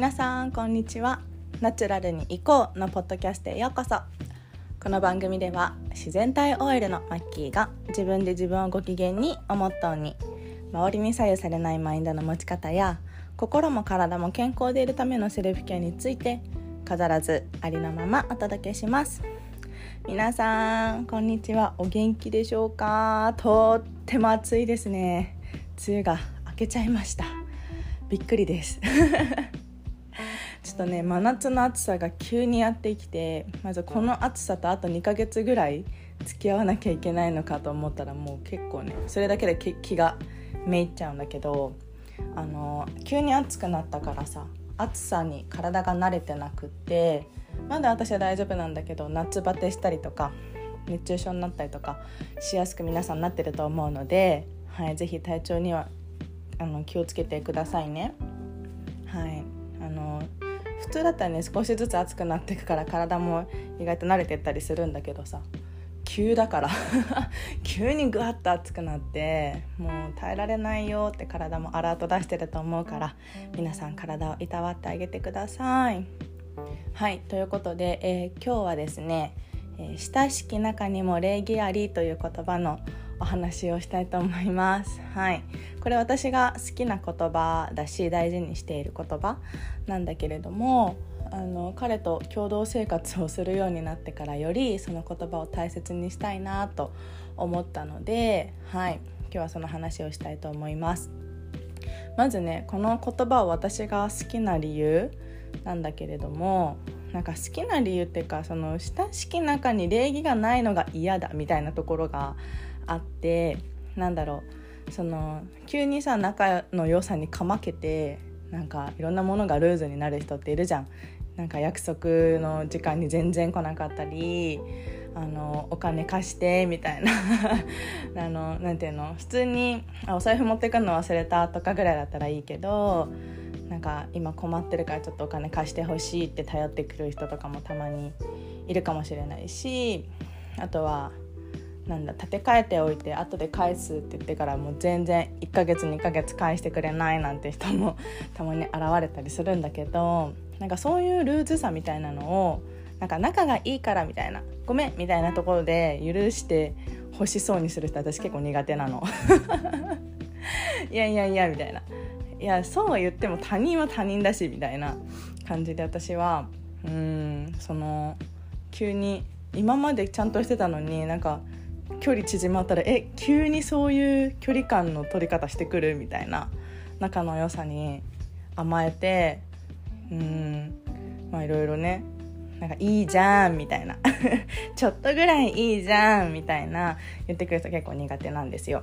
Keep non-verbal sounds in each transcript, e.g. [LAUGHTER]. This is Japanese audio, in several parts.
皆さんこんにちは。ナチュラルに行こうのポッドキャストへようこそ。この番組では自然体オイルのマッキーが自分で自分をご機嫌にをモットーに周りに左右されないマインドの持ち方や心も体も健康でいるためのセルフケアについて飾らずありのままお届けします。皆さんこんにちは。お元気でしょうか？とっても暑いですね。梅雨が明けちゃいました。びっくりです。ちょっとね真夏の暑さが急にやってきてまずこの暑さとあと2ヶ月ぐらい付き合わなきゃいけないのかと思ったらもう結構ねそれだけで気がめいっちゃうんだけどあの急に暑くなったからさ暑さに体が慣れてなくってまだ私は大丈夫なんだけど夏バテしたりとか熱中症になったりとかしやすく皆さんなってると思うので、はい、ぜひ体調にはあの気をつけてくださいね。はい普通だったらね少しずつ暑くなっていくから体も意外と慣れてったりするんだけどさ急だから [LAUGHS] 急にぐわっと暑くなってもう耐えられないよって体もアラート出してると思うから皆さん体をいたわってあげてください。はいということで、えー、今日はですね「えー、親しき中にも礼儀あり」という言葉のお話をしたいと思います。はい、これ私が好きな言葉だし大事にしている言葉なんだけれどもあの彼と共同生活をするようになってからよりその言葉を大切にしたいなと思ったので、はい、今日はその話をしたいと思います。まずねこの言葉を私が好きな理由なんだけれどもなんか好きな理由っていうかその親しき中に礼儀がないのが嫌だみたいなところがあってなんだろうその急にさ仲の良さにかまけてなんかいろんなものがルーズになる人っているじゃん。なんか約束の時間に全然来なかったりあのお金貸してみたいな [LAUGHS] あのなていうの普通にあお財布持ってくの忘れたとかぐらいだったらいいけどなんか今困ってるからちょっとお金貸してほしいって頼ってくる人とかもたまにいるかもしれないしあとはなんだ立て替えておいて後で返すって言ってからもう全然1ヶ月2ヶ月返してくれないなんて人も [LAUGHS] たまに現れたりするんだけどなんかそういうルーズさみたいなのをなんか仲がいいからみたいなごめんみたいなところで許して欲しそうにする人私結構苦手なの。[LAUGHS] いやいやいやみたいな。いやそうは言っても他人は他人だしみたいな感じで私はうんその急に今までちゃんとしてたのになんか距離縮まったらえ急にそういう距離感の取り方してくるみたいな仲の良さに甘えてうんまあいろいろねなんかいいじゃんみたいな [LAUGHS] ちょっとぐらいいいじゃんみたいな言ってくる人結構苦手なんですよ。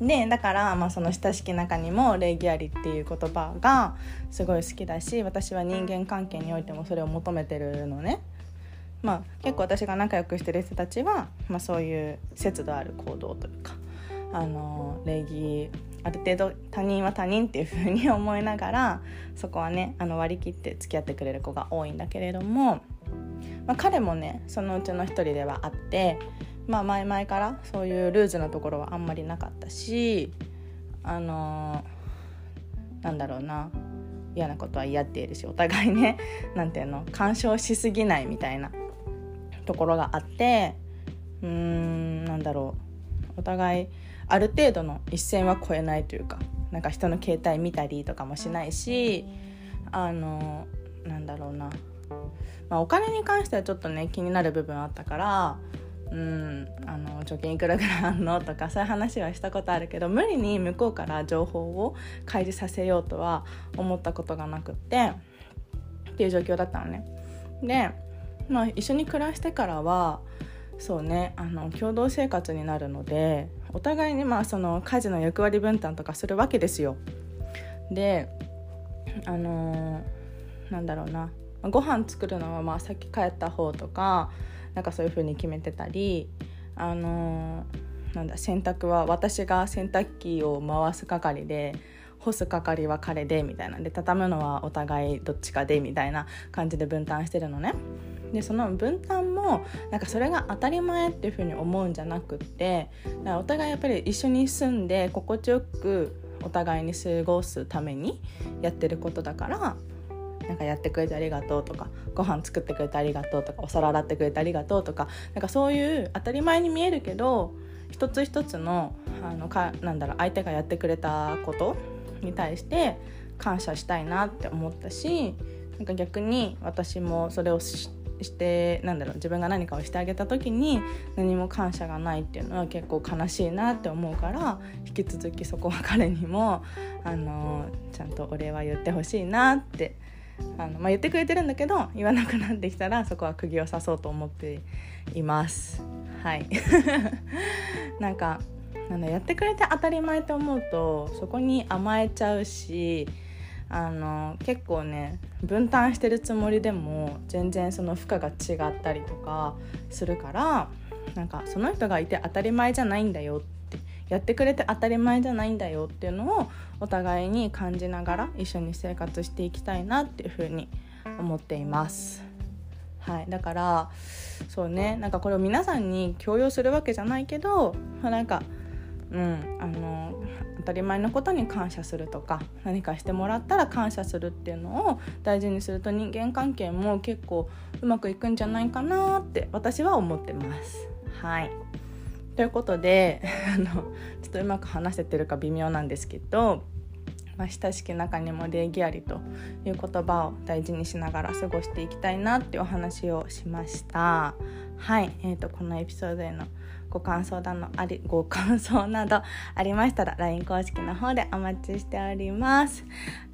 でだから、まあ、その親しき中にも礼儀ありっていう言葉がすごい好きだし私は人間関係においてもそれを求めてるのね。まあ、結構私が仲良くしてる人たちは、まあ、そういう節度ある行動というかあの礼儀ある程度他人は他人っていうふうに思いながらそこはねあの割り切って付き合ってくれる子が多いんだけれども、まあ、彼もねそのうちの一人ではあって、まあ、前々からそういうルーズなところはあんまりなかったしあのなんだろうな嫌なことは嫌っているしお互いね何ていうの干渉しすぎないみたいなところがあってうーんなんだろうお互いある程度の一線は越えないというかなんか人の携帯見たりとかもしないしあのなんだろうな、まあ、お金に関してはちょっとね気になる部分あったからうんあの貯金いくらぐらいあんのとかそういう話はしたことあるけど無理に向こうから情報を開示させようとは思ったことがなくってっていう状況だったのね。で、まあ、一緒に暮らしてからはそうねあの共同生活になるのでお互いにまあその家事の役割分担とかするわけですよ。であのー、なんだろうなご飯作るのはまあ先帰った方とかなんかそういう風に決めてたりあのー、なんだ洗濯は私が洗濯機を回す係で干す係は彼でみたいなで畳むのはお互いどっちかでみたいな感じで分担してるのね。でその分担もなんかそれが当たり前っていうふうに思うんじゃなくってお互いやっぱり一緒に住んで心地よくお互いに過ごすためにやってることだからなんかやってくれてありがとうとかご飯作ってくれてありがとうとかお皿洗ってくれてありがとうとかなんかそういう当たり前に見えるけど一つ一つのあのかなんだろう相手がやってくれたことに対して感謝したいなって思ったしなんか逆に私もそれを知ってしてなんだろう自分が何かをしてあげた時に何も感謝がないっていうのは結構悲しいなって思うから引き続きそこは彼にもあのちゃんとお礼は言ってほしいなってあの、まあ、言ってくれてるんだけど言わなくなってきたらそこは釘を刺そうと思っています。はい [LAUGHS] なんかなんだやってくれて当たり前と思うとそこに甘えちゃうしあの結構ね分担してるつもりでも全然その負荷が違ったりとかするからなんかその人がいて当たり前じゃないんだよってやってくれて当たり前じゃないんだよっていうのをお互いに感じながら一緒に生活していきたいなっていうふうに思っています。はい、だからそうねなんかこれを皆さんに強要するわけじゃないけどなんかうんあの当たり前のことに感謝するとか何かしてもらったら感謝するっていうのを大事にすると人間関係も結構うまくいくんじゃないかなって私は思ってます。はいということで [LAUGHS] あのちょっとうまく話せてるか微妙なんですけど、まあ、親しき中にも礼儀ありという言葉を大事にしながら過ごしていきたいなってお話をしました。はい、えーと、とこのエピソードへのご感想だのあり [LAUGHS] ご感想などありましたら LINE 公式の方でお待ちしております。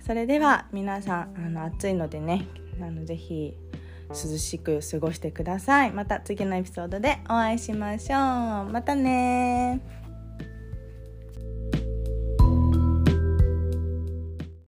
それでは皆さんあの暑いのでねあのぜひ涼しく過ごしてください。また次のエピソードでお会いしましょう。またね